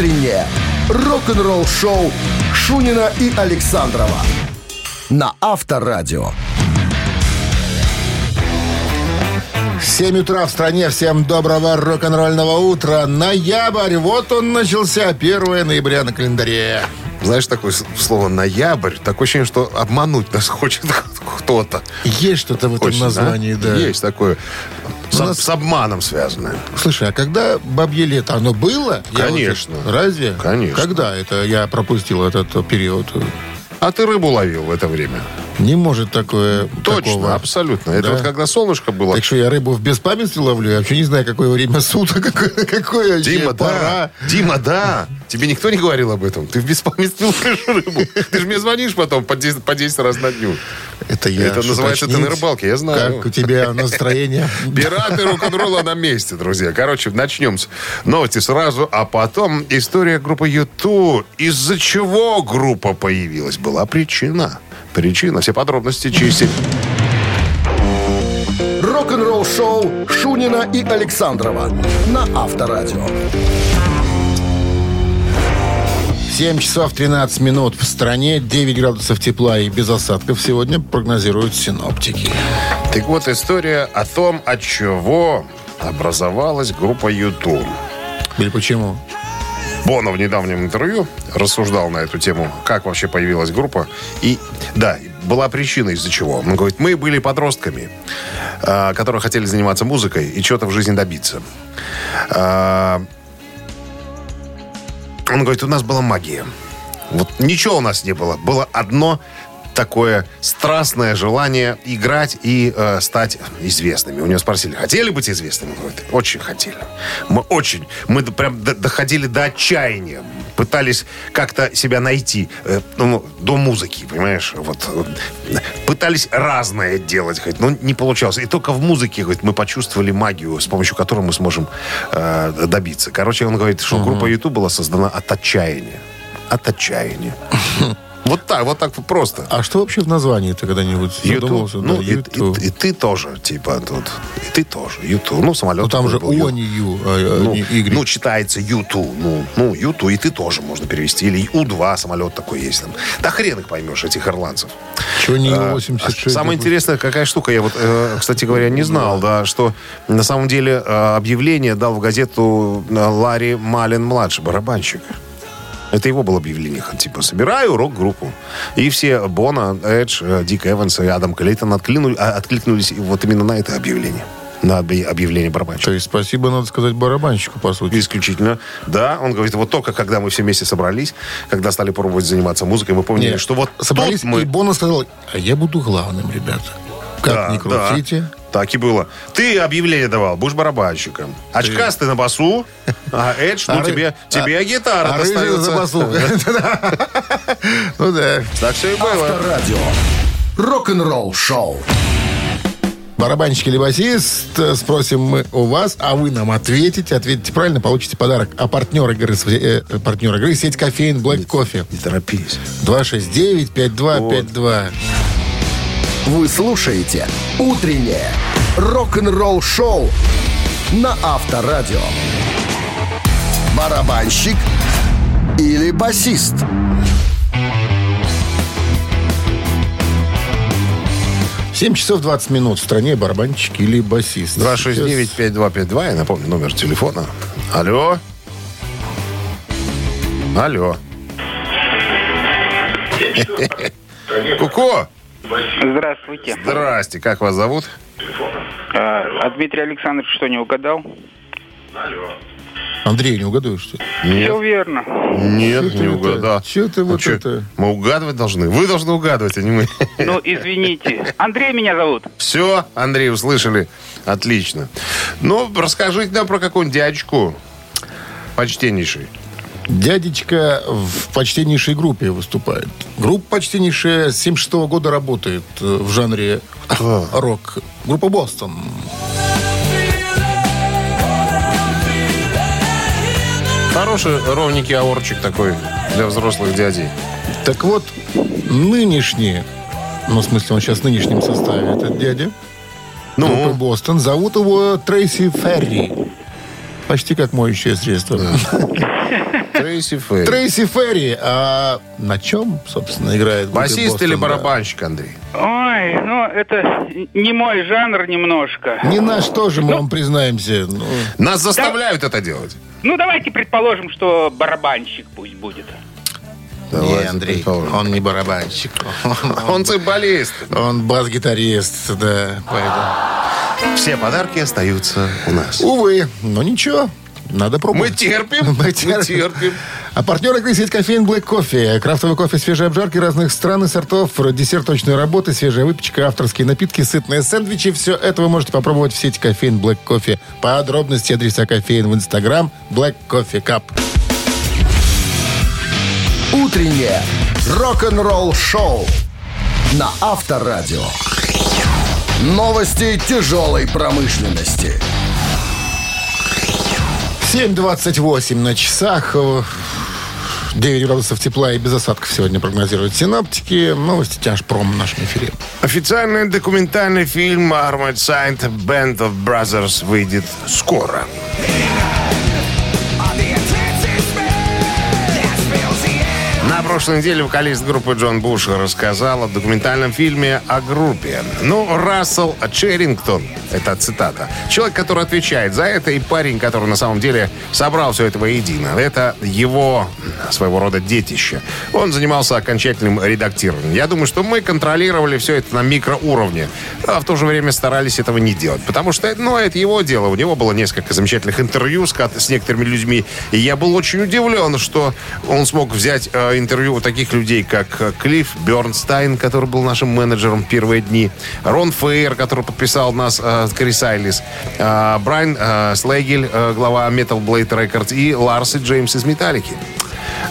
утреннее рок-н-ролл-шоу Шунина и Александрова на Авторадио. 7 утра в стране. Всем доброго рок-н-ролльного утра. Ноябрь. Вот он начался. 1 ноября на календаре. Знаешь, такое слово «ноябрь», такое ощущение, что обмануть нас хочет кто-то. Есть что-то в этом Очень, названии, да. Есть такое. С, нас- с обманом связанное. Слушай, а когда бабье лето, оно было? Я Конечно. вот- разве? Конечно. Когда это я пропустил этот период? А ты рыбу ловил в это время? Не может такое Точно, такого. абсолютно. Это Да. вот когда солнышко было. Так что я рыбу в беспамятстве ловлю? Я вообще не знаю, какое время суток, какое, какое Дима, пора. да. Дима, да. Тебе никто не говорил об этом. Ты в беспамятстве ловишь рыбу. Ты же мне звонишь потом по 10, по 10 раз на дню. Это я Это называется «Ты на рыбалке», я знаю. Как у тебя настроение? Пираты рок-н-ролла на месте, друзья. Короче, начнем с новости сразу, а потом история группы Юту. Из-за чего группа появилась? Была причина. Причина. Все подробности через сек- Рок-н-ролл-шоу Шунина и Александрова на Авторадио. 7 часов 13 минут в стране, 9 градусов тепла и без осадков сегодня прогнозируют синоптики. Так вот, история о том, от чего образовалась группа Юту. Или почему? Боно в недавнем интервью рассуждал на эту тему, как вообще появилась группа. И да, была причина, из-за чего. Он говорит, мы были подростками, а, которые хотели заниматься музыкой и чего-то в жизни добиться. А, Он говорит, у нас была магия. Вот ничего у нас не было. Было одно такое страстное желание играть и э, стать известными. У него спросили, хотели быть известными? Говорит, очень хотели. Мы очень. Мы до- прям до- доходили до отчаяния. Пытались как-то себя найти. э, ну, до музыки, понимаешь? Вот. э, Пытались разное делать, говорит, но не получалось. И только в музыке, говорит, мы почувствовали магию, с помощью которой мы сможем э, добиться. Короче, он говорит, что группа YouTube была создана от отчаяния. От отчаяния. Вот так, вот так просто. А что вообще в названии ты когда-нибудь задумывался? YouTube. Ну, Да, и, и- и ты тоже, типа, тут. И ты тоже. YouTube. Ну, самолет. Ну, там же был, а Ю- не Ю, а, а Ну, не Y. ну, читается YouTube. Ну, ну, YouTube, и ты тоже можно перевести. Или У-2 самолет такой есть там. Да хрен их поймешь, этих ирландцев. Чего не А, Ю-86? Самое интересное, какая штука, я вот, э, кстати говоря, не знал, да, что на самом деле э, объявление дал в газету э, Ларри Малин-младший, барабанщик. Это его было объявление, типа, собираю рок-группу. И все Бона, Эдж, э, Дик Эванс и Адам Клейтон откликнули- а, откликнулись вот именно на это объявление. На объ- объявление барабанщика. То есть спасибо, надо сказать, барабанщику, по сути. Исключительно. Да, он говорит, вот только когда мы все вместе собрались, когда стали пробовать заниматься музыкой, мы Нет, что вот собрались, мы... и Бона сказал, а я буду главным, ребята. Как Да, ни крутите. да. Так и было. Ты объявление давал, будешь барабанщиком. Очкастый на басу, а Эдж, ну А тебе, тебе а- гитара А достается. за басу. Ну да. Так все и было. Авторадио. Рок-н-ролл-шоу. Барабанщик или басист, э, спросим мы у вас, а вы нам ответите. Ответите правильно, получите подарок. А партнер игры, с- э, э, партнер игры сеть кофеин Black Coffee. Не торопись. 269-5252. Вы слушаете «Утреннее рок-н-ролл-шоу» на Авторадио. Барабанщик или басист? Семь часов 20 минут. В стране барабанщик или басист. 269-5252, я напомню, номер телефона. Алло. Алло. Куко, Здравствуйте. здрасте, как вас зовут? А, а Дмитрий Александрович что, не угадал? Андрей, не угадываешь, что ли? Все верно. Нет, Чё ты не угадал. Чё ты вот это? Мы угадывать должны. Вы должны угадывать, а не мы. Ну, извините. Андрей меня зовут. Все, Андрей, услышали. Отлично. Ну, расскажите нам про какую-нибудь дядечку. Почтеннейший. Дядечка в почтеннейшей группе выступает. Группа почтеннейшая с 76 года работает э, в жанре рок. Группа Бостон. Хороший ровненький аорчик такой для взрослых дядей. Так вот, нынешний, ну, в смысле, он сейчас в нынешнем составе, этот дядя, Ну? группы Бостон, зовут его Трейси Ферри. Почти как моющее средство. Трейси Ферри. Трейси Ферри. А на чем, собственно, играет? Басист Бостон, или да? барабанщик, Андрей? Ой, ну это не мой жанр немножко. Не наш тоже, мы вам признаемся. Ну, Нас заставляют это делать. Ну давайте предположим, что барабанщик пусть будет. не, Давайте Андрей, предположим. он не барабанщик. Он цимбалист. Он бас-гитарист, да, поэтому... Все подарки остаются у нас. Увы, но ничего, надо Мы пробовать. терпим. Мы Мы терпим. А партнер игры сеть кофеин Black Coffee. Крафтовый кофе, свежие обжарки разных стран и сортов, десерт точной работы, свежая выпечка, авторские напитки, сытные сэндвичи. Все это вы можете попробовать в сети кофеин Black Coffee. Подробности адреса кофеин в инстаграм Black Coffee Cup. Утреннее рок-н-ролл-шоу на Авторадио. Новости тяжелой промышленности. 7.28 на часах. Э, 9 градусов тепла и без осадков сегодня прогнозируют синаптики. Новости тяжпром в нашем эфире. Официальный документальный фильм Armored Saint Band of Brothers выйдет скоро. На прошлой неделе вокалист группы Джон Буш рассказал о документальном фильме о группе. Ну, Рассел Черрингтон, это цитата, человек, который отвечает за это, и парень, который на самом деле собрал все это воедино. Это его своего рода детище. Он занимался окончательным редактированием. Я думаю, что мы контролировали все это на микроуровне, а в то же время старались этого не делать. Потому что, ну, это его дело. У него было несколько замечательных интервью с, с некоторыми людьми. И я был очень удивлен, что он смог взять э, интервью у таких людей, как э, Клифф Бернстайн, который был нашим менеджером первые дни, Рон Фейер, который подписал нас э, Крис Айлис, э, Брайан э, Слейгель, э, глава Metal Blade Records, и Ларс и Джеймс из Металлики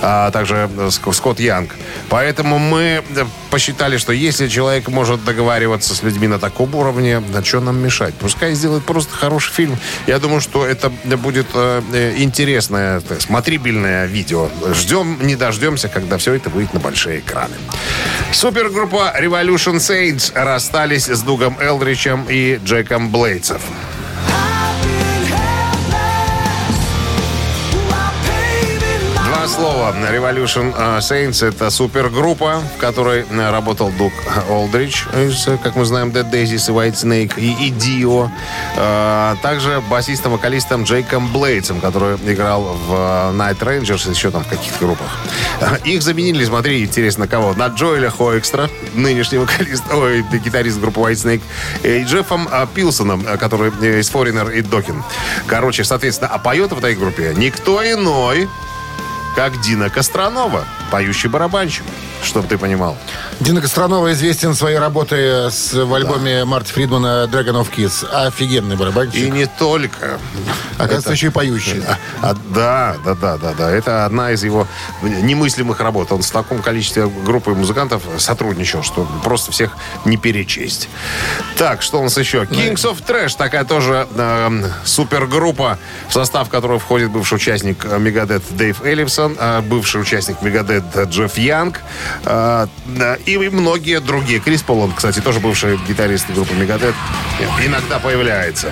а также Ск- Скотт Янг. Поэтому мы э, посчитали, что если человек может договариваться с людьми на таком уровне, на что нам мешать? Пускай сделает просто хороший фильм. Я думаю, что это будет э, э, интересное, смотрибельное видео. Ждем, не дождемся, когда все это выйдет на большие экраны. Супергруппа Revolution Saints расстались с Дугом Элдричем и Джеком Блейдсов. Два слова. Revolution э, Saints — это супергруппа, в которой э, работал Дуг Олдрич э, как мы знаем, Dead Daisies и White Snake, и, и. Э, Также басистом-вокалистом Джейком Блейдсом, который играл в Night Rangers еще там в каких-то группах. Их заменили, смотри, интересно, кого? На Джоэля Хоэкстра, нынешний вокалист, ой, гитарист группы White Snake, и Джеффом Пилсоном, который из Foreigner и Докин. Короче, соответственно, а поет в этой группе никто иной, как Дина Костронова, поющий барабанщик, чтобы ты понимал. Дина Костронова известен своей работой с, в альбоме Марти Фридмана «Dragon of Kiss». Офигенный барабанщик. И не только. Оказывается, еще и поющий. А, да, да, да, да, да. Это одна из его немыслимых работ. Он с таком количеством группы музыкантов сотрудничал, что просто всех не перечесть. Так, что у нас еще? Kings of Trash, такая тоже э, супергруппа, в состав которой входит бывший участник Мегадет Дэйв Эллифсон, э, бывший участник Мегадет Джефф Янг да, и многие другие. Крис Полон, кстати, тоже бывший гитарист группы Мегадет, иногда появляется.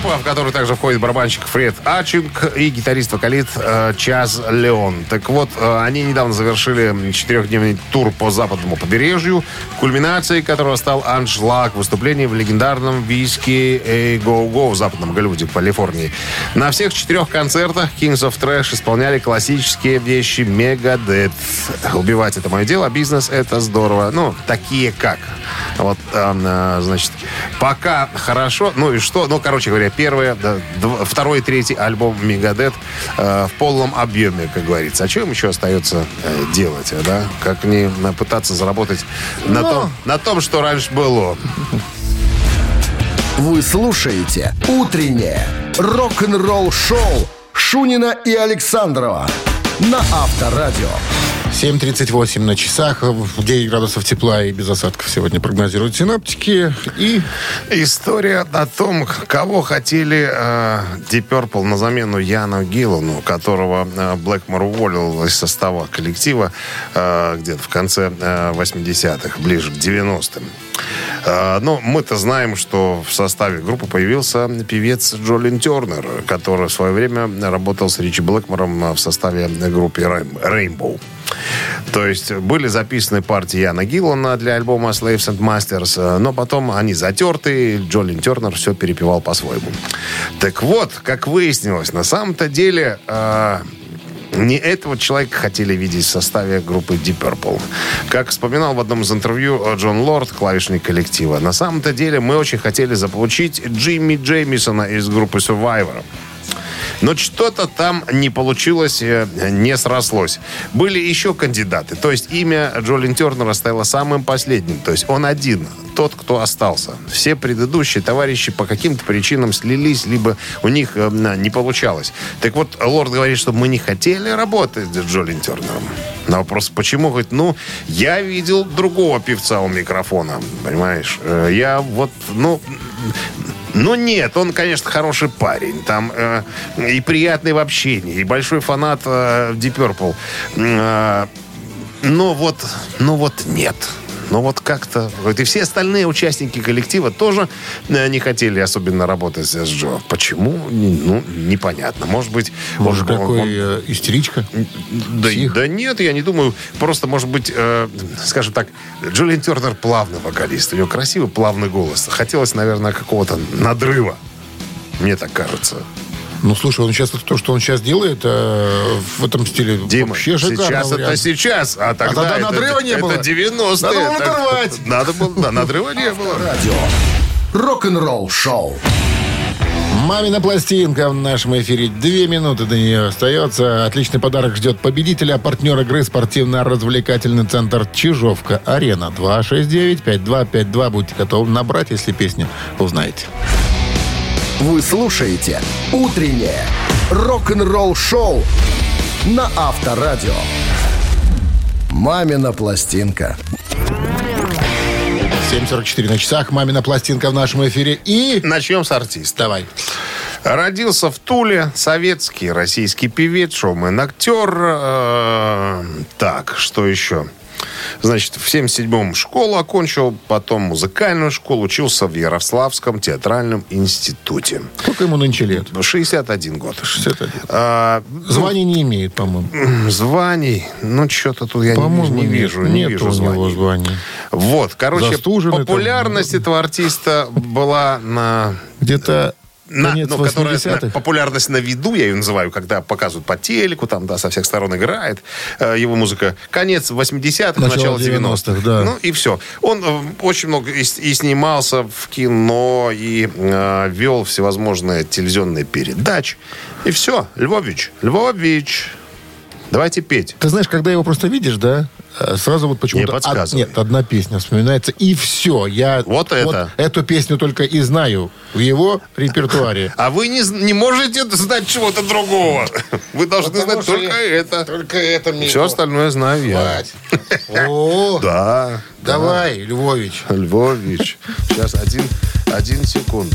Группа, в которую также входит барабанщик Фред Ачинг и гитарист-вокалист э, Чаз Леон. Так вот, э, они недавно завершили четырехдневный тур по западному побережью, кульминацией которого стал аншлаг выступление в легендарном виске «Эй, Go Go» в западном Голливуде, в Калифорнии. На всех четырех концертах Kings of Trash исполняли классические вещи Мегадет. Убивать это мое дело, а бизнес это здорово. Ну, такие как. Вот, э, э, значит, пока хорошо. Ну и что? Ну, короче говоря, первый, да, дв- второй третий альбом Мегадет э, в полном объеме, как говорится. А что им еще остается э, делать, а, да? Как не э, пытаться заработать на, Ну. том, на том, что раньше было. Вы слушаете «Утреннее рок-н-ролл-шоу» Шунина и Александрова на Авторадио. 7.38 на часах, 9 градусов тепла и без осадков сегодня прогнозируют синаптики. И История о том, кого хотели э, Deep Purple на замену Яну Гиллану, которого э, Блэкмор уволил из состава коллектива э, где-то в конце э, 80-х, ближе к 90-м. Э, ну, мы-то знаем, что в составе группы появился певец Джолин Тернер, который в свое время работал с Ричи Блэкмором в составе группы Rainbow. То есть были записаны партии Яна Гиллана для альбома Slaves and Masters, э, но потом они затерты, Джолин Тернер все перепевал по-своему. Так вот, как выяснилось, на самом-то деле э, не этого человека хотели видеть в составе группы Deep Purple. Как вспоминал в одном из интервью э, Джон Лорд, клавишник коллектива, на самом-то деле мы очень хотели заполучить Джимми Джеймисона из группы Survivor. Но что-то там не получилось, э, не срослось. Были еще кандидаты. То есть имя Джолин Тернера стало самым последним. То есть он один, тот, кто остался. Все предыдущие товарищи по каким-то причинам слились, либо у них э, не получалось. Так вот, Лорд говорит, что мы не хотели работать с Джолин Тернером. На вопрос, почему? Говорит, ну, я видел другого певца у микрофона, понимаешь? Э, Я вот, ну, ну нет, он, конечно, хороший парень. Там э, и приятный в общении, и большой фанат э, Deep Purple. Э, но вот, ну вот нет. Ну вот как-то... Вот и все остальные участники коллектива тоже э, не хотели особенно работать с Джо. Почему? Ну, непонятно. Может быть... может, он- какой он- э, истеричка? да, Псих. да нет, я не думаю. Просто, может быть, э, скажем так, Джулиан Тернер плавный вокалист. У него красивый плавный голос. Хотелось, наверное, какого-то надрыва. Мне так кажется. Ну, слушай, он сейчас, то, что он сейчас делает э, в этом стиле, Дима, вообще шикарный сейчас это вариант. сейчас, а тогда, тогда это, надрыва не это было. 90-е. Надо было надрывать. Надо было, да, надрыва не было. Радио. Рок-н-ролл шоу. Мамина пластинка в нашем эфире. Две минуты до нее остается. Отличный подарок ждет победителя. А партнер игры спортивно-развлекательный центр Чижовка-Арена. 269-5252. Будьте готовы набрать, если песню узнаете. Вы слушаете «Утреннее рок-н-ролл шоу» на Авторадио. «Мамина пластинка». 7.44 на часах. Мамина пластинка в нашем эфире. И... Начнем с артиста. Давай. Родился в Туле советский российский певец, шоумен, актер. Э, так, что еще? Значит, в 77-м школу окончил, потом музыкальную школу, учился в Ярославском театральном институте. Сколько ему нынче лет? 61 год. 61. А, Звания не имеет, по-моему. званий, ну, что-то тут я не, не нет. вижу. не Нет вижу у него званий. званий. Вот, короче, Застуженный там. популярность этого артиста была на Где-то на, конец ну, которая 80-х. на- популярность на виду, я ее называю, когда показывают по телеку, там, да, со всех сторон играет э, его музыка. Конец 80-х, Начало начало 90-х. 90-х, да. Ну, и все. Он э, очень много и, и снимался в кино, и э, вел всевозможные телевизионные передачи. И все. Львович, Львович. Давайте петь. Ты знаешь, когда его просто видишь, да, сразу вот почему-то... Не од- нет, одна песня вспоминается, и все. Я Вот это. эту песню только и знаю в его репертуаре. А вы не, не можете знать чего-то другого. Вы должны знать только это. Только это мне... Все остальное знаю я. О, Да. давай, Львович. Львович. Сейчас один, один секунд.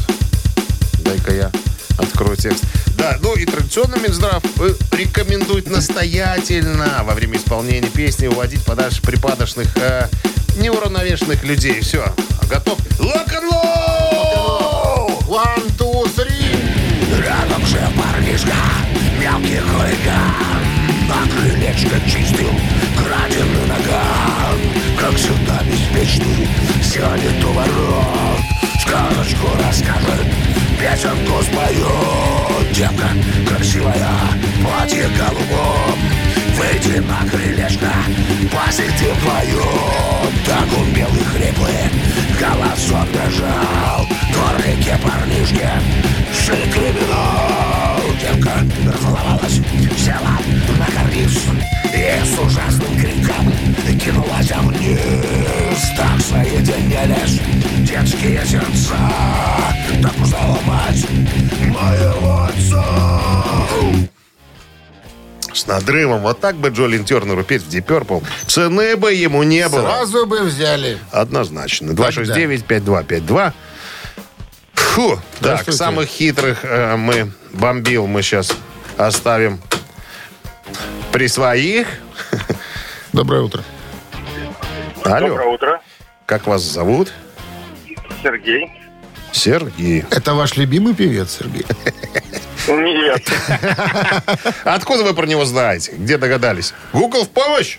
Дай-ка я открою текст. Да, ну и традиционно Минздрав э, рекомендует настоятельно во время исполнения песни уводить подальше припадочных, э, неуравновешенных людей. Все, готов? Лок-н-ролл! One, two, three. Рядом же парнишка, мелкий хулиган На крылечко чистил, краденый наган Как всегда беспечный, сядет у ворот Сказочку расскажет, песенку споет Девка красивая, платье голубом. Выйди на крылечко, посети вдвоем Так умел и хриплый, голосок дрожал Дворнике парнишки, шли криминал. Девка разломалась, села карниз И с ужасным криком кинулась вниз Так соединились детские сердца Так можно ломать моего отца с надрывом. Вот так бы Джолин Тернеру петь в Deep Purple. Цены бы ему не было. Сразу бы взяли. Однозначно. 269-5252. Фу. Так, самых хитрых э, мы бомбил мы сейчас оставим при своих. Доброе утро. Алло. Доброе утро. Как вас зовут? Сергей. Сергей. Это ваш любимый певец, Сергей? Нет. Откуда вы про него знаете? Где догадались? Google в помощь?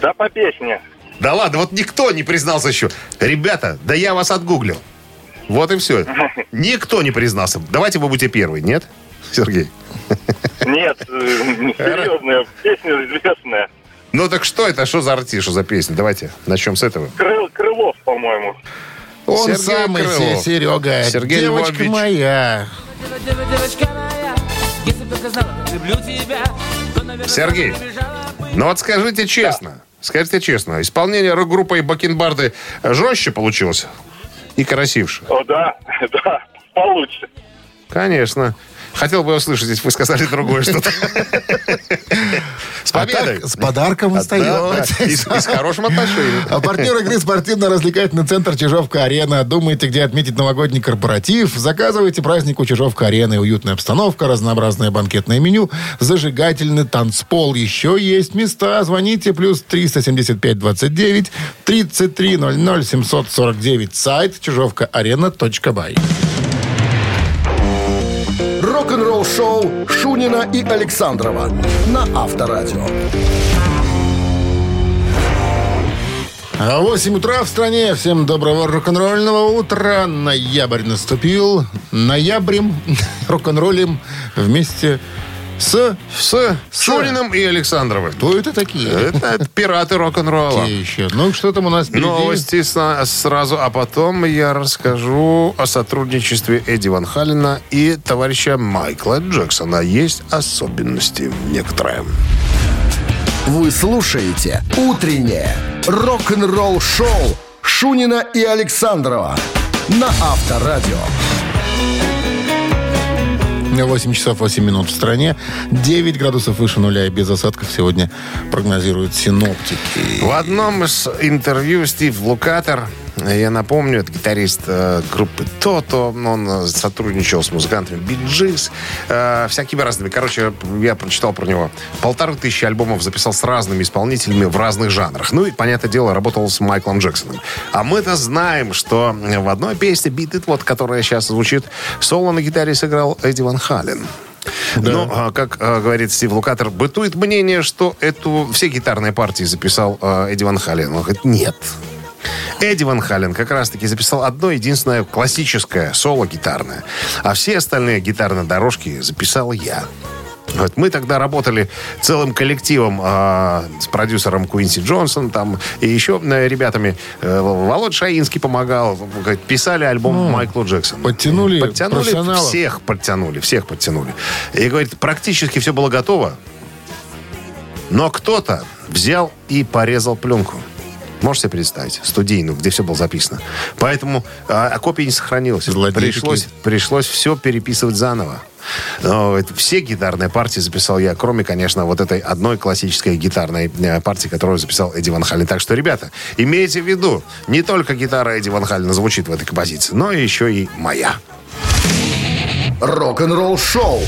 Да по песне. Да ладно, вот никто не признался еще. Ребята, да я вас отгуглил. Вот и все. Никто не признался. Давайте вы будете первый, нет? Сергей. Нет, э, серьезная песня известная. Ну так что это? Что за артист, что за песня? Давайте начнем с этого. Крыл- Крылов, по-моему. Он Сергей самый Крылов. се- Серега. Сергей Девочка Львович. моя. Сергей, ну вот скажите честно, скажите честно, исполнение рок-группой Бакенбарды жестче получилось и красивше? О, да, да, получше. Конечно. Хотел бы услышать, если вы сказали другое что-то. С победой! с подарком да, да, остается. И с хорошим отношением. А партнер игры спортивно-развлекательный центр «Чижовка-арена». Думаете, где отметить новогодний корпоратив? Заказывайте праздник у «Чижовка-арены». Уютная обстановка, разнообразное банкетное меню, зажигательный танцпол. Еще есть места. Звоните. Плюс 375-29 3300 749. Сайт чижовка-арена.бай. Рок-н-ролл шоу Шунина и Александрова на Авторадио. А 8 утра в стране. Всем доброго рок-н-ролльного утра. Ноябрь наступил. Ноябрем рок-н-роллем вместе с... С Шуриным и Александровым. Кто это такие? Это пираты рок-н-ролла. Какие еще? Ну, что там у нас впереди? Новости сна- сразу, а потом я расскажу о сотрудничестве Эдди Ван Халлена и товарища Майкла Джексона. Есть особенности некоторые. Вы слушаете «Утреннее рок-н-ролл-шоу» Шунина и Александрова на Авторадио. 8 часов 8 минут в стране. 9 градусов выше нуля и без осадков сегодня прогнозируют синоптики. В одном из интервью Стив Лукатер, я напомню, это гитарист э, группы Тото, он э, сотрудничал с музыкантами Gees, э, всякими разными. Короче, я прочитал про него. Полторы тысячи альбомов записал с разными исполнителями в разных жанрах. Ну и, понятное дело, работал с Майклом Джексоном. А мы-то знаем, что в одной песне Beat It, вот, которая сейчас звучит, соло на гитаре сыграл Эдди Ван Хален. Ну, а, как а, говорит Стив Лукатер, бытует мнение, что эту все гитарные партии записал а, Эдди Ван Хален. Он говорит, нет. Эдди Ван Хален как раз-таки записал одно единственное классическое соло гитарное. А все остальные гитарные дорожки записал я. Вот мы тогда работали целым коллективом а, с продюсером Куинси Джонсон там и еще э, ребятами. Э, Володь Шаинский помогал. Писали альбом Майклу Джексону. подтянули Подтянули профессионалов. всех подтянули, всех подтянули. И говорит, практически все было готово, но кто-то взял и порезал пленку. Можете себе представить? Студийную, где все было записано. Поэтому а, а копия не сохранилась. Злодеи Пришлось, такие. пришлось все переписывать заново. Но все гитарные партии записал я, кроме, конечно, вот этой одной классической гитарной э, партии, которую записал Эдди Ван Хален. Так что, ребята, имейте в виду, не только гитара Эдди Ван Халена звучит в этой композиции, но еще и моя. Рок-н-ролл шоу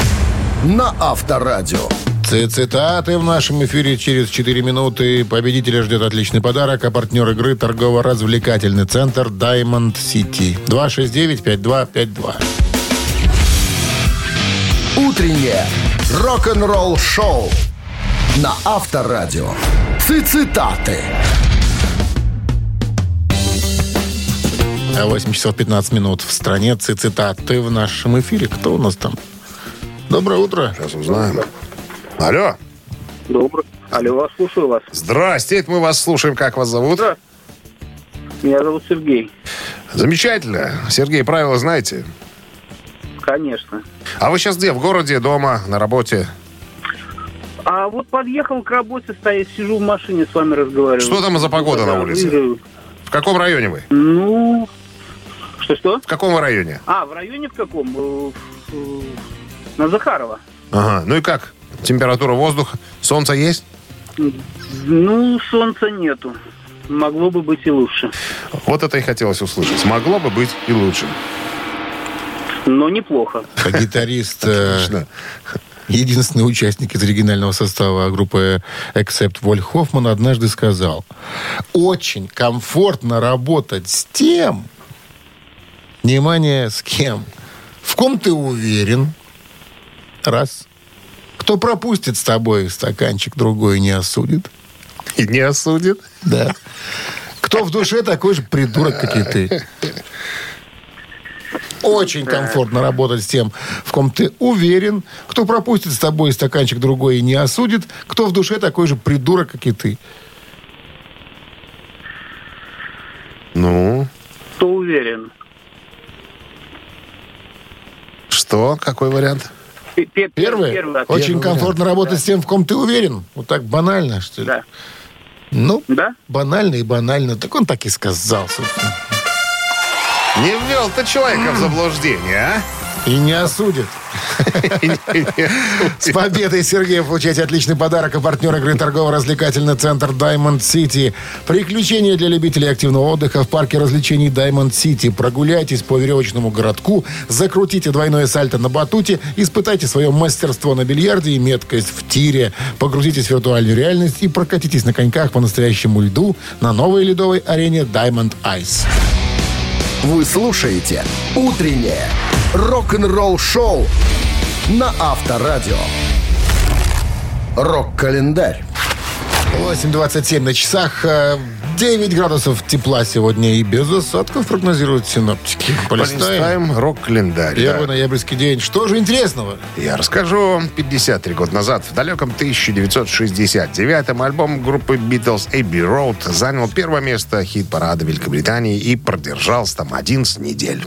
на Авторадио. Цитаты в нашем эфире через 4 минуты. Победителя ждет отличный подарок, а партнер игры торгово-развлекательный центр Diamond City. 269-5252. Утреннее рок-н-ролл шоу на Авторадио. Цитаты. А 8 часов 15 минут в стране. Цитаты в нашем эфире. Кто у нас там? Доброе утро. Сейчас узнаем. Алло. Добрый. Алло, вас слушаю вас. Здрасте, это мы вас слушаем. Как вас зовут? Меня зовут Сергей. Замечательно. Сергей, правила знаете? Конечно. А вы сейчас где? В городе, дома, на работе? А вот подъехал к работе, стоит, сижу в машине с вами разговариваю. Что там за погода на Да, улице? выезжаю. В каком районе вы? Ну, что-что? В каком вы районе? А, в районе в каком? Э, э, На Захарова. Ага. Ну и как? Температура воздуха? Солнце есть? Ну, солнца нету. Могло бы быть и лучше. Вот это и хотелось услышать. Могло бы быть и лучше. Но неплохо. Гитарист, э, Отлично. единственный участник из оригинального состава группы Except Воль Хоффман однажды сказал, очень комфортно работать с тем, внимание, с кем, в ком ты уверен, раз, кто пропустит с тобой стаканчик, другой не осудит, И не осудит. да, кто в душе такой же придурок, как и ты. Очень комфортно работать с тем, в ком ты уверен, кто пропустит с тобой стаканчик другой и не осудит, кто в душе такой же придурок, как и ты. Ну, Кто уверен? что? Какой вариант? Первый ответ. Очень комфортно работать с тем, в ком ты уверен. Вот так банально, что ли? Да. Ну, Да? банально и банально. Так он так и сказал, собственно. Не ввел ты человека в заблуждение, а? И не осудит. С победой, Сергей, получаете отличный подарок от партнера игры торгово-развлекательный центр Diamond City. Приключения для любителей активного отдыха в парке развлечений Diamond City. Прогуляйтесь по веревочному городку, закрутите двойное сальто на батуте, испытайте свое мастерство на бильярде и меткость в тире. Погрузитесь в виртуальную реальность и прокатитесь на коньках по настоящему льду на новой ледовой арене Diamond Ice. Вы слушаете «Утреннее рок-н-ролл-шоу» на Авторадио. Рок-календарь. 8.27 на часах. э, 9 градусов тепла сегодня и без осадков прогнозируют синоптики. Полистаем. Полистаем рок-календарь. Первый да. ноябрьский день. Что же интересного? Я расскажу. 53 года назад, в далеком 1969-м, альбом группы Beatles Abbey Road занял первое место хит-парада Великобритании и продержался там 11 недель.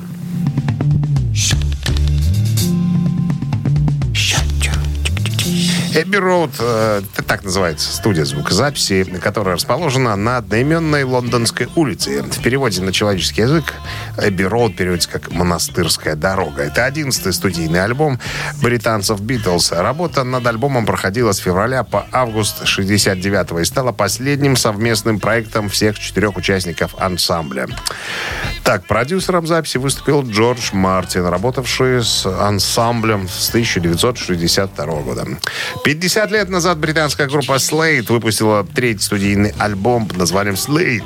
Эбби Роуд, э, так называется студия звукозаписи, которая расположена на одноименной лондонской улице. В переводе на человеческий язык Эбби Роуд переводится как «монастырская дорога». Это одиннадцатый студийный альбом британцев Битлз. Работа над альбомом проходила с февраля по август 69 и стала последним совместным проектом всех четырех участников ансамбля. Так, продюсером записи выступил Джордж Мартин, работавший с ансамблем с 1962 года. 50 лет назад британская группа Slade выпустила третий студийный альбом под названием Slade.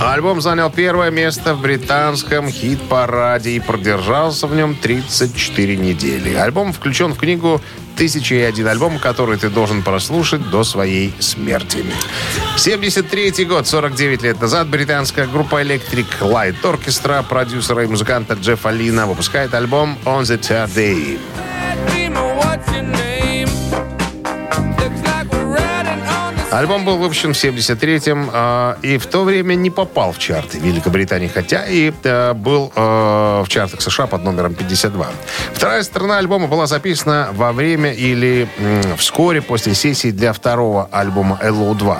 Альбом занял первое место в британском хит-параде и продержался в нем 34 недели. Альбом включен в книгу «Тысяча и один альбом, который ты должен прослушать до своей смерти». 73 год, 49 лет назад, британская группа Electric Light Orchestra продюсера и музыканта Джеффа Лина выпускает альбом «On the Third Day». Альбом был выпущен в 73-м э, и в то время не попал в чарты Великобритании, хотя и э, был э, в чартах США под номером 52. Вторая сторона альбома была записана во время или м, вскоре после сессии для второго альбома LO2.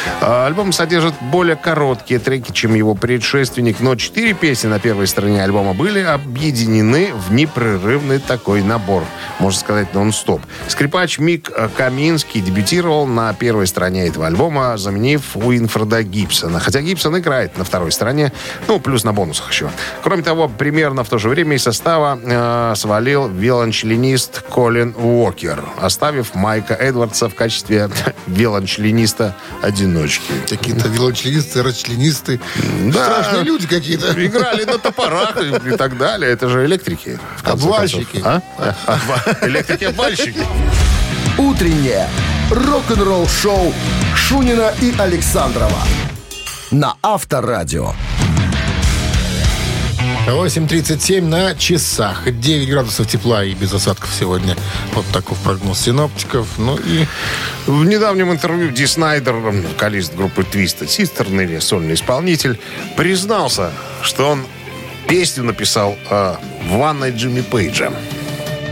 Э, альбом содержит более короткие треки, чем его предшественник, но четыре песни на первой стороне альбома были объединены в непрерывный такой набор, можно сказать, нон-стоп. Скрипач Мик э, Каминский дебютировал на первой стороне этого альбома, заменив Уинфреда Гибсона. Хотя Гибсон играет на второй стороне, ну, плюс на бонусах еще. Кроме того, примерно в то же время из состава э, свалил виолончелинист Колин Уокер, оставив Майка Эдвардса в качестве виолончелиниста-одиночки. Какие-то велочленисты, расчленисты. Да. Страшные люди какие-то. Играли на топорах и, и так далее. Это же электрики. Обвальщики. А? Обва- Электрики-обвальщики. Утреннее рок-н-ролл-шоу Шунина и Александрова на Авторадио. 8.37 на часах. 9 градусов тепла и без осадков сегодня. Вот такой прогноз синоптиков. Ну и В недавнем интервью Ди Снайдер, вокалист группы Twisted Sister, или сольный исполнитель, признался, что он песню написал э, в ванной Джимми Пейджа.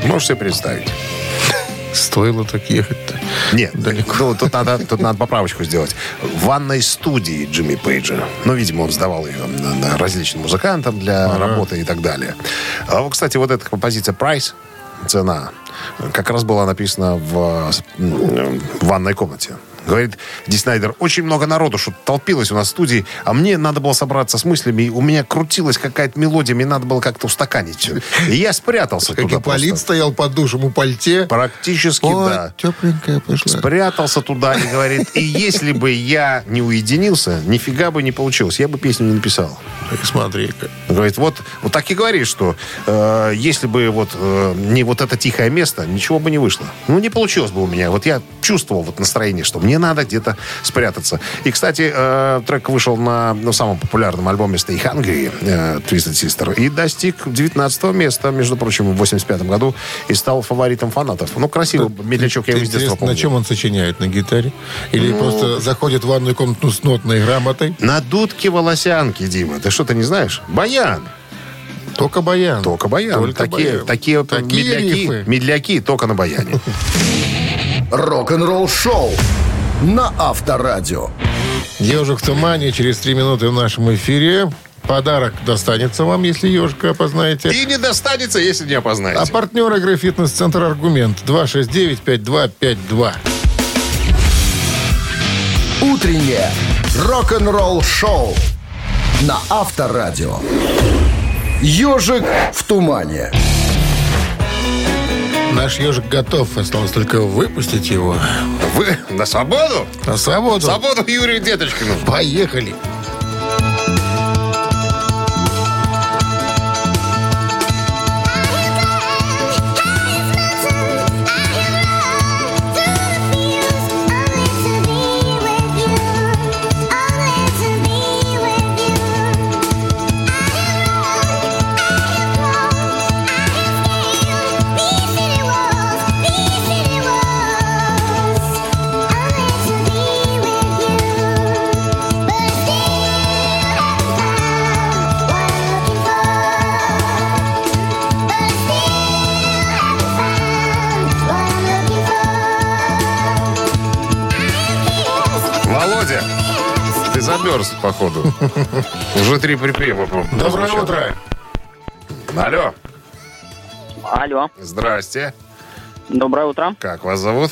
Можешь себе представить? стоило так ехать-то. Нет, ну, тут, надо, тут надо поправочку сделать. В ванной студии Джимми Пейджа. Ну, видимо, он сдавал ее различным музыкантам для работы и так далее. А, вот, кстати, вот эта композиция «Прайс», цена, как раз была написана в, в ванной комнате. Говорит Ди Снайдер, очень много народу, что толпилось у нас в студии, а мне надо было собраться с мыслями, и у меня крутилась какая-то мелодия, мне надо было как-то устаканить все. И я спрятался Как туда и полит стоял под душем у пальте. Практически, О, да. тепленькая пошла. Спрятался туда и говорит, и если бы я не уединился, нифига бы не получилось, я бы песню не написал. Смотри-ка. Говорит, вот, вот так и говорит, что э, если бы вот э, не вот это тихое место, ничего бы не вышло. Ну, не получилось бы у меня. Вот я чувствовал вот настроение, что мне надо где-то спрятаться. И, кстати, э, трек вышел на ну, самом популярном альбоме Stay Hungry, э, Twisted Sister, и достиг 19 места, между прочим, в 85 году, и стал фаворитом фанатов. Ну, красивый медлячок, я его с детства помню. на чем он сочиняет? На гитаре? Или Ну, просто заходит в ванную комнату с нотной грамотой? На дудке волосянки, Дима. Ты что, ты не знаешь? Баян. Только баян. Только баян. Только такие, баян. такие, вот Такие медляки, рифы. медляки только на баяне. Рок-н-ролл шоу на Авторадио. Ежик в тумане через три минуты в нашем эфире. Подарок достанется вам, если ежика опознаете. И не достанется, если не А опознаете. партнер игры «Фитнес-центр Аргумент» 269-5252. Утреннее рок-н-ролл шоу на Авторадио. Ежик в тумане. Наш ежик готов. Осталось только выпустить его Вы на свободу? на свободу. Свободу Юрию Деточкину. Поехали. Володя, ты замерз, походу. Уже три припева. Доброе утро. Алло. Алло, Здрасте. доброе утро. Как вас зовут?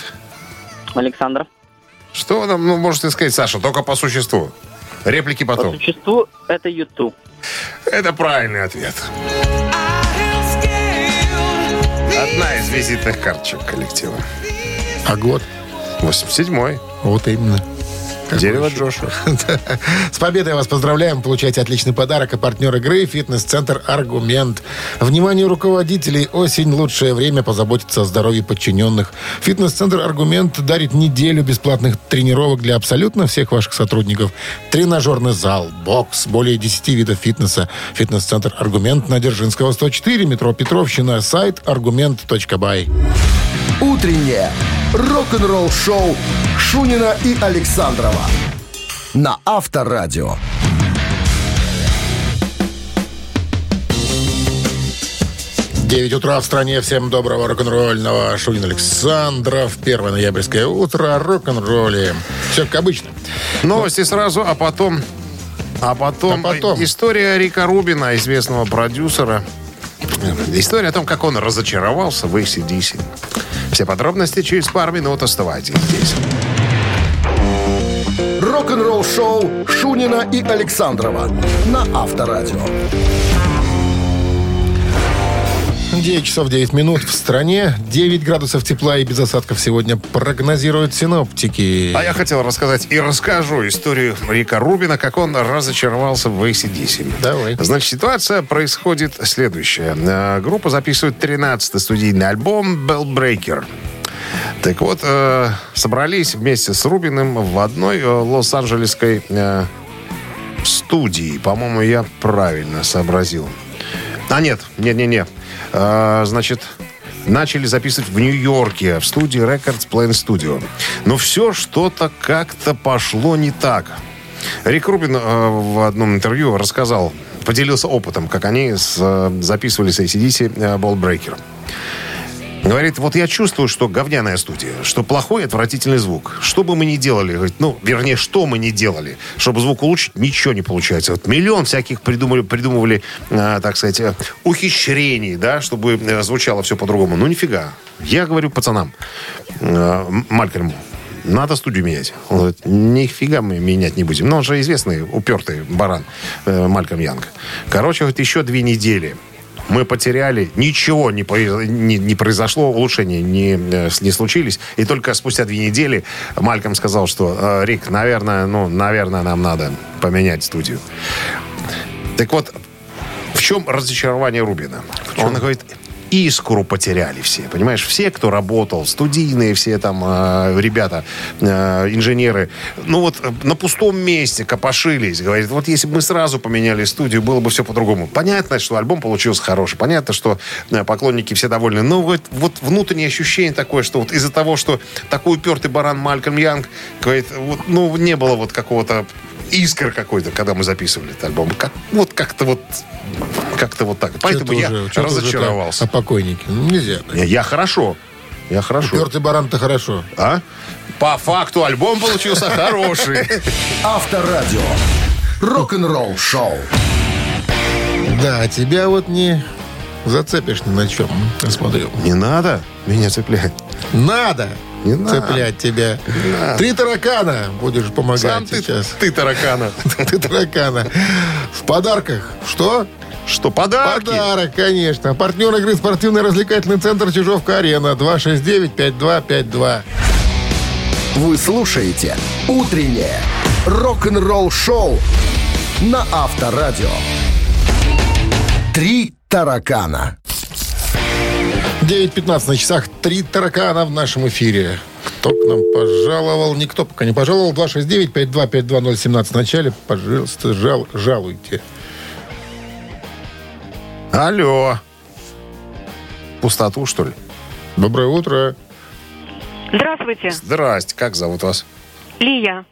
Александр. Что вы нам ну, можете сказать, Саша, только по существу? Реплики По потом. существу это YouTube. Это правильный ответ. Одна из визитных карточек коллектива. А год? 87-й. Вот именно. Какой Дерево? Джошуа. С победой вас поздравляем. Получайте отличный подарок. А партнер игры «Фитнес-центр Аргумент». Внимание руководителей. Осень – лучшее время позаботиться о здоровье подчиненных. Фитнес-центр «Аргумент» дарит неделю бесплатных тренировок для абсолютно всех ваших сотрудников. Тренажерный зал, бокс, более 10 видов фитнеса. Фитнес-центр «Аргумент» на Дзержинского, 104, метро Петровщина. Сайт аргумент.бай. Утреннее рок-н-ролл шоу Шунина и Александрова на Авторадио. Девять утра в стране. Всем доброго рок-н-ролльного. Шунин Александров. 1 ноябрьское утро. о Рок-н-ролле. Все как обычно. Новости сразу, а потом... А потом, А потом? история Рика Рубина, известного продюсера. История о том, как он разочаровался в ACDC. Все подробности через пару минут. Оставайтесь здесь. Рок-н-ролл шоу Шунина и Александрова на Авторадио. 9 часов 9 минут в стране. 9 градусов тепла и без осадков сегодня прогнозируют синоптики. А я хотел рассказать и расскажу историю Рика Рубина, как он разочаровался в ACDC. Давай. Значит, ситуация происходит следующая. Э, Группа записывает 13-й студийный альбом «Bell Breaker». Так вот, э, собрались вместе с Рубиным в одной э, лос-анджелесской э, студии. По-моему, я правильно сообразил. А нет, не-не-не. Э, значит, начали записывать в Нью-Йорке, в студии Records Plan Studio. Но все что-то как-то пошло не так. Рик Рубин э, в одном интервью рассказал, поделился опытом, как они с, записывали с ACDC э, Ball Breaker. Говорит, вот я чувствую, что говняная студия, что плохой отвратительный звук. Что бы мы ни делали, говорит, ну, вернее, что мы ни делали, чтобы звук улучшить, ничего не получается. Вот миллион всяких придумали, придумывали, э, так сказать, э, ухищрений, да, чтобы э, звучало все по-другому. Ну, нифига. Я говорю пацанам, э, Малькольму, надо студию менять. Он говорит, нифига мы менять не будем. Но он же известный, упертый баран э, Мальком Янг. Короче, говорит, еще две недели мы потеряли, ничего не, не, не произошло, улучшения не, э, не случились. И только спустя две недели Мальком сказал, что «Э, Рик, наверное, ну, наверное, нам надо поменять студию. Так вот, в чем разочарование Рубина? Он говорит, искру потеряли все, понимаешь? Все, кто работал, студийные все там э, ребята, э, инженеры, ну вот э, на пустом месте копошились. Говорит, вот если бы мы сразу поменяли студию, было бы все по-другому. Понятно, что альбом получился хороший, понятно, что э, поклонники все довольны, но вот, вот внутреннее ощущение такое, что вот из-за того, что такой упертый баран Малькольм Янг, говорит, вот, ну не было вот какого-то искр какой-то, когда мы записывали этот альбом. Как, вот как-то вот как-то вот так. Поэтому я уже- уже разочаровался. так О покойнике. Ну, нельзя. Я, я хорошо. Я хорошо. Упертый баран-то хорошо. А? По факту альбом получился хороший. Авторадио. Рок-н-ролл шоу. Да, а тебя вот не зацепишь ни на чем. Я смотрю. Не надо меня цеплять. Надо Не надо. цеплять тебя. Три таракана будешь помогать Сам ты, сейчас. ты таракана. Ты таракана. В подарках. Что? Что, подарки? Подарок, конечно. Партнер игры спортивно-развлекательный центр Чижовка-Арена. 269-5252. Вы слушаете «Утреннее рок-н-ролл-шоу» на Авторадио. «Три таракана». 9.15 на часах. Три таракана в нашем эфире. Кто к нам пожаловал? Никто пока не пожаловал. 269-5252-017 в начале. Пожалуйста, жал, жалуйте. Алло. Пустоту, что ли? Доброе утро. Здравствуйте, Здрасте, как зовут вас? Лия.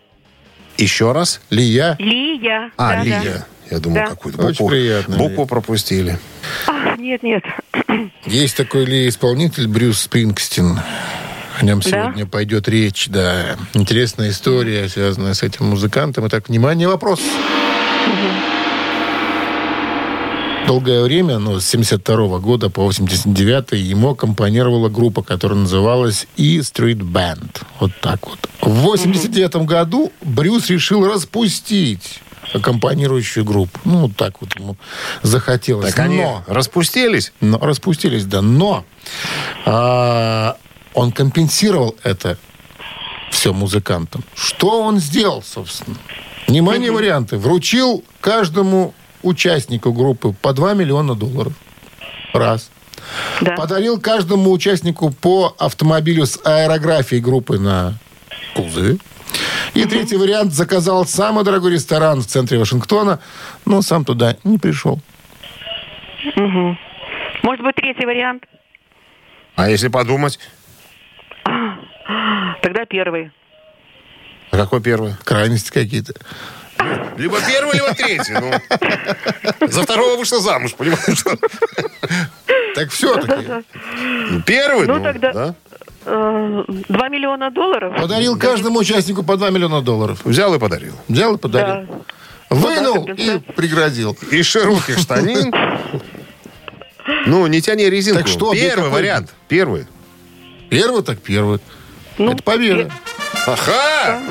Еще раз? Лия. Лия. А, да, да. Я думал, Да. какую-то Очень букву, приятно, букву пропустили. А, нет, нет. Есть такой ли исполнитель Брюс Спрингстин? О нем Да? сегодня пойдет речь, да. Интересная история, связанная с этим музыкантом. Итак, внимание, вопрос. Долгое время, ну, с 72 года по 89 ему аккомпанировала группа, которая называлась E Street Band. Вот так вот. В 89 году Брюс решил распустить аккомпанирующую группу. Ну, так вот ему захотелось. Так они Но- распустились? но, распустились, да. Но а, он компенсировал это все музыкантам. Что он сделал, собственно? Внимание, варианты. Вручил каждому участнику группы по 2 миллиона долларов. Раз. Да. Подарил каждому участнику по автомобилю с аэрографией группы на кузове. И третий вариант заказал самый дорогой ресторан в центре Вашингтона, но сам туда не пришел. Мгм. Может быть, третий вариант? А если подумать, Тогда первый. а какой первый? Крайности какие-то. Либо первый, либо третий. Ну, за второго вышла замуж, понимаешь? Так все-таки. Ну, Первый, Ну, ну, тогда- да. Э, Два миллиона долларов? Подарил каждому участнику по 2 миллиона долларов. Взял и подарил. Взял и Да. подарил. Вынул Ну, да, и компенсация. пригрозил. Из широких штанин. Ну, не тяни резинку. Так что, Первый какой? вариант. Первый. Первый так первый. Ну, Это победа. Ага!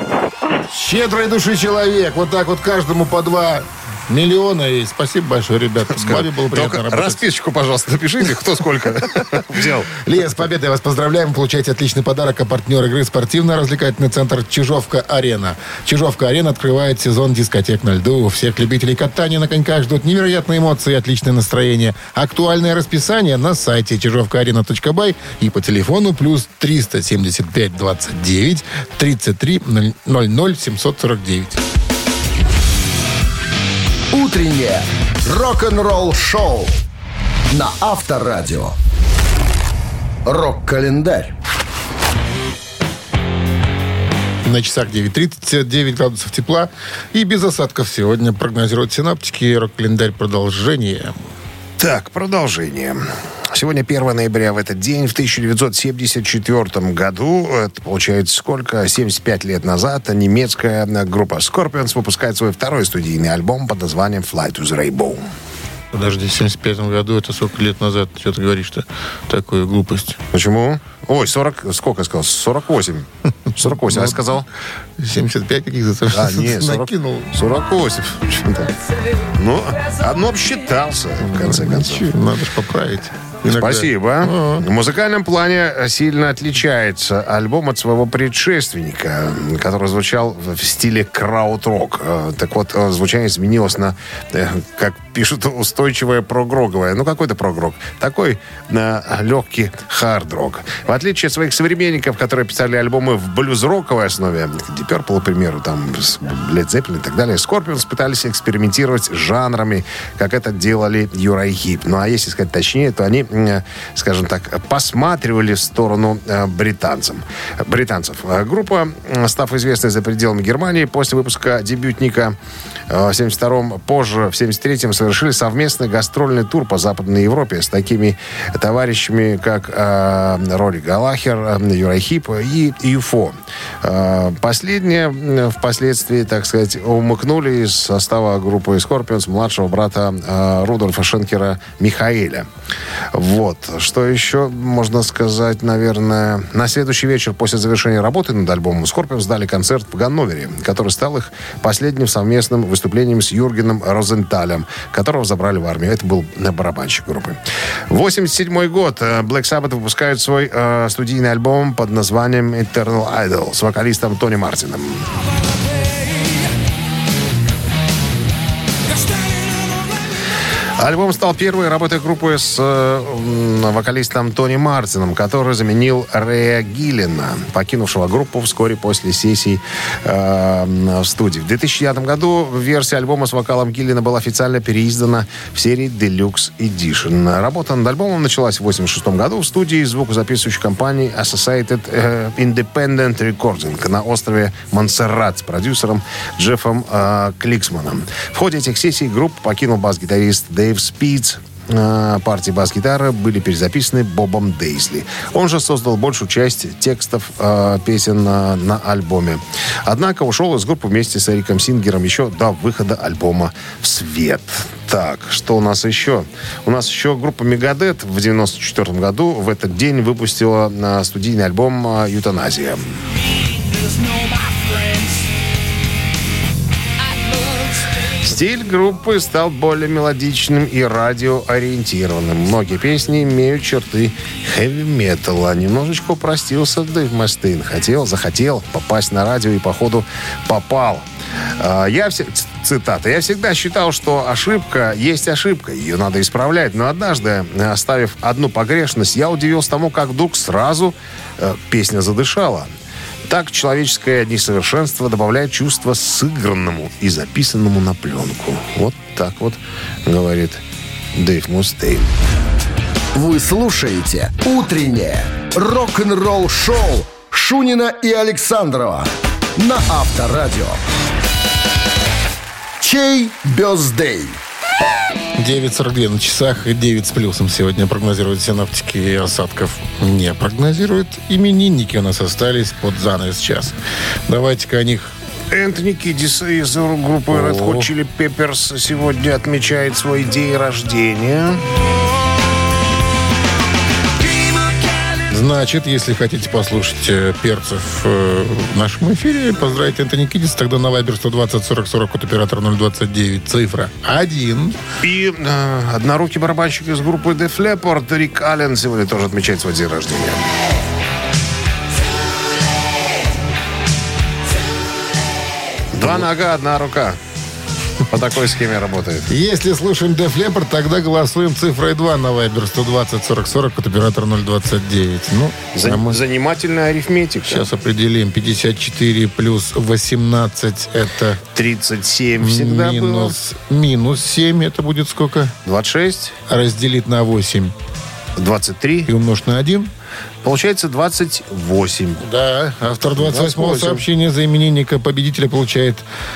Щедрой души человек. Вот так вот каждому по 2 миллиона. И спасибо большое, ребята. Бабе было приятно Только работать. расписочку, пожалуйста, напишите, кто сколько взял. Лия, с победой вас поздравляем. Получайте отличный подарок. А партнер игры спортивно-развлекательный центр Чижовка-Арена. Чижовка-Арена открывает сезон дискотек на льду. Всех любителей катания на коньках ждут невероятные эмоции и отличное настроение. Актуальное расписание на сайте чижовкаарена.бай и по телефону плюс 375 29 33 00 749. «Утреннее рок-н-ролл-шоу» на Авторадио. Рок-календарь. На часах 9.39 градусов тепла и без осадков сегодня прогнозируют синаптики. Рок-календарь продолжение. Так, продолжение. Сегодня 1 ноября в этот день, в 1974 году, это получается сколько, 75 лет назад, немецкая группа Scorpions выпускает свой второй студийный альбом под названием to the Rainbow. Подожди, в 75 году, это сколько лет назад? Что ты говоришь, что такую глупость? Почему? Ой, 40, сколько я сказал? 48. 48, а я сказал? 75 каких-то А, не, 40, накинул. 48. Что-то. Ну, одно обсчитался, в конце концов. Ничего, надо же поправить. Иногда. Спасибо. В музыкальном плане сильно отличается альбом от своего предшественника, который звучал в стиле крауд-рок. Э, Так вот, э, звучание изменилось на, э, как пишут, устойчивое прогроговое. Ну, какой-то прогрог. Такой на легкий хард-рок. В отличие от своих современников, которые писали альбомы в блюз-роковой основе, Deep Purple, к примеру, там, Led Zeppelin и так далее, Scorpions пытались экспериментировать с жанрами, как это делали Юра и Хип. Ну, а если сказать точнее, то они, скажем так, посматривали в сторону э, британцам. британцев. Э, Группа, став известной за пределами Германии, после выпуска дебютника в 72-м, позже, в 73-м, совершили совместный гастрольный тур по Западной Европе с такими товарищами, как э, Роли Галахер, э, Юрай и ЮФО. Э, Последние э, впоследствии, так сказать, умыкнули из состава группы Scorpions младшего брата э, Рудольфа Шенкера Михаэля. Вот. Что еще можно сказать, наверное? На следующий вечер после завершения работы над альбомом Scorpions дали концерт в Ганновере, который стал их последним совместным выступлением с Юргеном Розенталем, которого забрали в армию. Это был барабанщик группы. 87 год. Э, Black Sabbath выпускают свой э, студийный альбом под названием Eternal Idol с вокалистом Тони Мартином. Альбом стал первой работой группы с э, вокалистом Тони Мартином, который заменил Рэя Гиллина, покинувшего группу вскоре после сессий э, в студии. В 2009 году версия альбома с вокалом Гиллина была официально переиздана в серии Deluxe Edition. Работа над альбомом началась в 1986 году в студии звукозаписывающей компании Associated э, Independent Recording на острове Монсеррат с продюсером Джеффом э, Кликсманом. В ходе этих сессий группу покинул бас-гитарист Дэйв Спиц. Э, Партии бас-гитары были перезаписаны Бобом Дейсли. Он же создал большую часть текстов э, песен на, на альбоме. Однако ушел из группы вместе с Эриком Сингером еще до выхода альбома в свет. Так, что у нас еще? У нас еще группа Мегадет в 94 году в этот день выпустила э, студийный альбом э, «Ютаназия». Стиль группы стал более мелодичным и радиоориентированным. Многие песни имеют черты хэви-металла. Немножечко упростился Дэйв Мастейн. Хотел, захотел попасть на радио и, походу, попал. А, Я все, цитата. «Я всегда считал, что ошибка есть ошибка. Ее надо исправлять. Но однажды, оставив одну погрешность, я удивился тому, как вдруг сразу э, песня задышала. Так человеческое несовершенство добавляет чувство сыгранному и записанному на пленку. Вот так вот говорит Дэйв Мустейн. Вы слушаете «Утреннее рок-н-ролл-шоу» Шунина и Александрова на Авторадио. Чей бездей? 9.42 на часах и 9 с плюсом сегодня прогнозируют синоптики и осадков не прогнозируют. Именинники у нас остались под занавес час. Давайте-ка о них Энтони Кидис из группы Red Hot Chili Peppers сегодня отмечает свой день рождения. Значит, если хотите послушать э, перцев э, в нашем эфире, поздравить Антони Кидис, тогда на Вайбер 120 40 40 код оператора 029, цифра 1. И э, однорукий барабанщик из группы Def Leppard Рик Аллен сегодня тоже отмечает свой день рождения. Два нога, одна рука. По такой схеме работает. Если слушаем Def Leppard, тогда голосуем цифрой 2 на Вайбер 120 40 40 код оператора 029. Ну, За- мы Занимательная арифметика. сейчас определим. 54 плюс 18 это 37 всегда было. минус, минус 7. Это будет сколько? 26. Разделить на 8. 23. И умножь на 1. Получается 28. Да, автор 28-го 28. сообщения за именинника победителя получает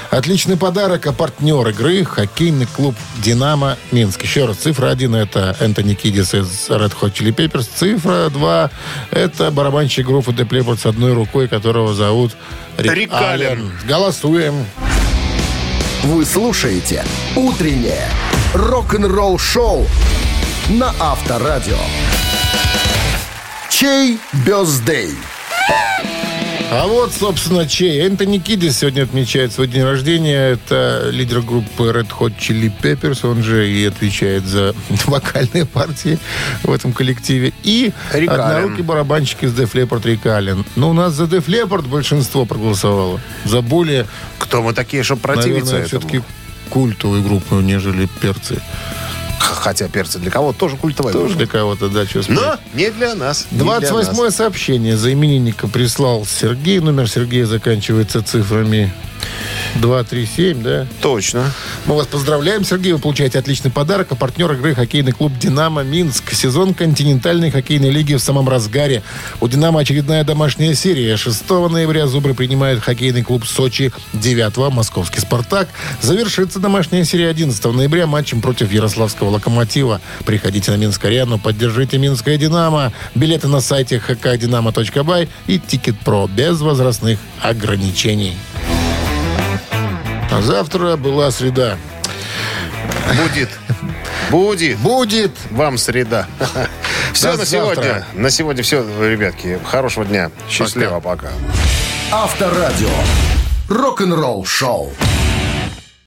отличный подарок, а партнер игры – хоккейный клуб «Динамо» Минск. Еще раз, цифра 1 – это Энтони Кидис из Red Hot Chili Peppers. Цифра 2 – это барабанщик группы The Leppard с одной рукой, которого зовут Рик, Рик Аллен. Голосуем. Вы слушаете «Утреннее рок-н-ролл-шоу» на Авторадио. Чей бездей? А вот, собственно, чей. Энтони Кидис сегодня отмечает свой день рождения. Это лидер группы Red Hot Chili Peppers. Он же и отвечает за вокальные партии в этом коллективе. И однорукий барабанщик из Def Leppard Рик Аллен. Но у нас за Def Leppard большинство проголосовало. За более, Кто мы такие, чтобы противиться наверное, этому? все-таки культовую группу, нежели перцы. Хотя перцы для кого-то тоже культовая. Тоже для кого-то, да, что. Но не для нас. не для 28 нас. сообщение за именинника прислал Сергей. Номер Сергея заканчивается цифрами 237, да? Точно. Мы вас поздравляем, Сергей. Вы получаете отличный подарок. А партнер игры хоккейный клуб «Динамо» Минск. Сезон континентальной хоккейной лиги в самом разгаре. У «Динамо» очередная домашняя серия. 6 ноября «Зубры» принимают хоккейный клуб «Сочи». 9 московский «Спартак». Завершится домашняя серия 11 ноября матчем против Ярославского «Локомотива». Приходите на Минск-арену, поддержите «Минское Динамо». Билеты на сайте hkdinamo.by и «Тикет.Про» без возрастных ограничений. А завтра была среда. Будет. Будет. Будет. Вам среда. Все на завтра. сегодня. На сегодня все, ребятки. Хорошего дня. Счастливо. Пока. Авторадио. Рок-н-ролл шоу.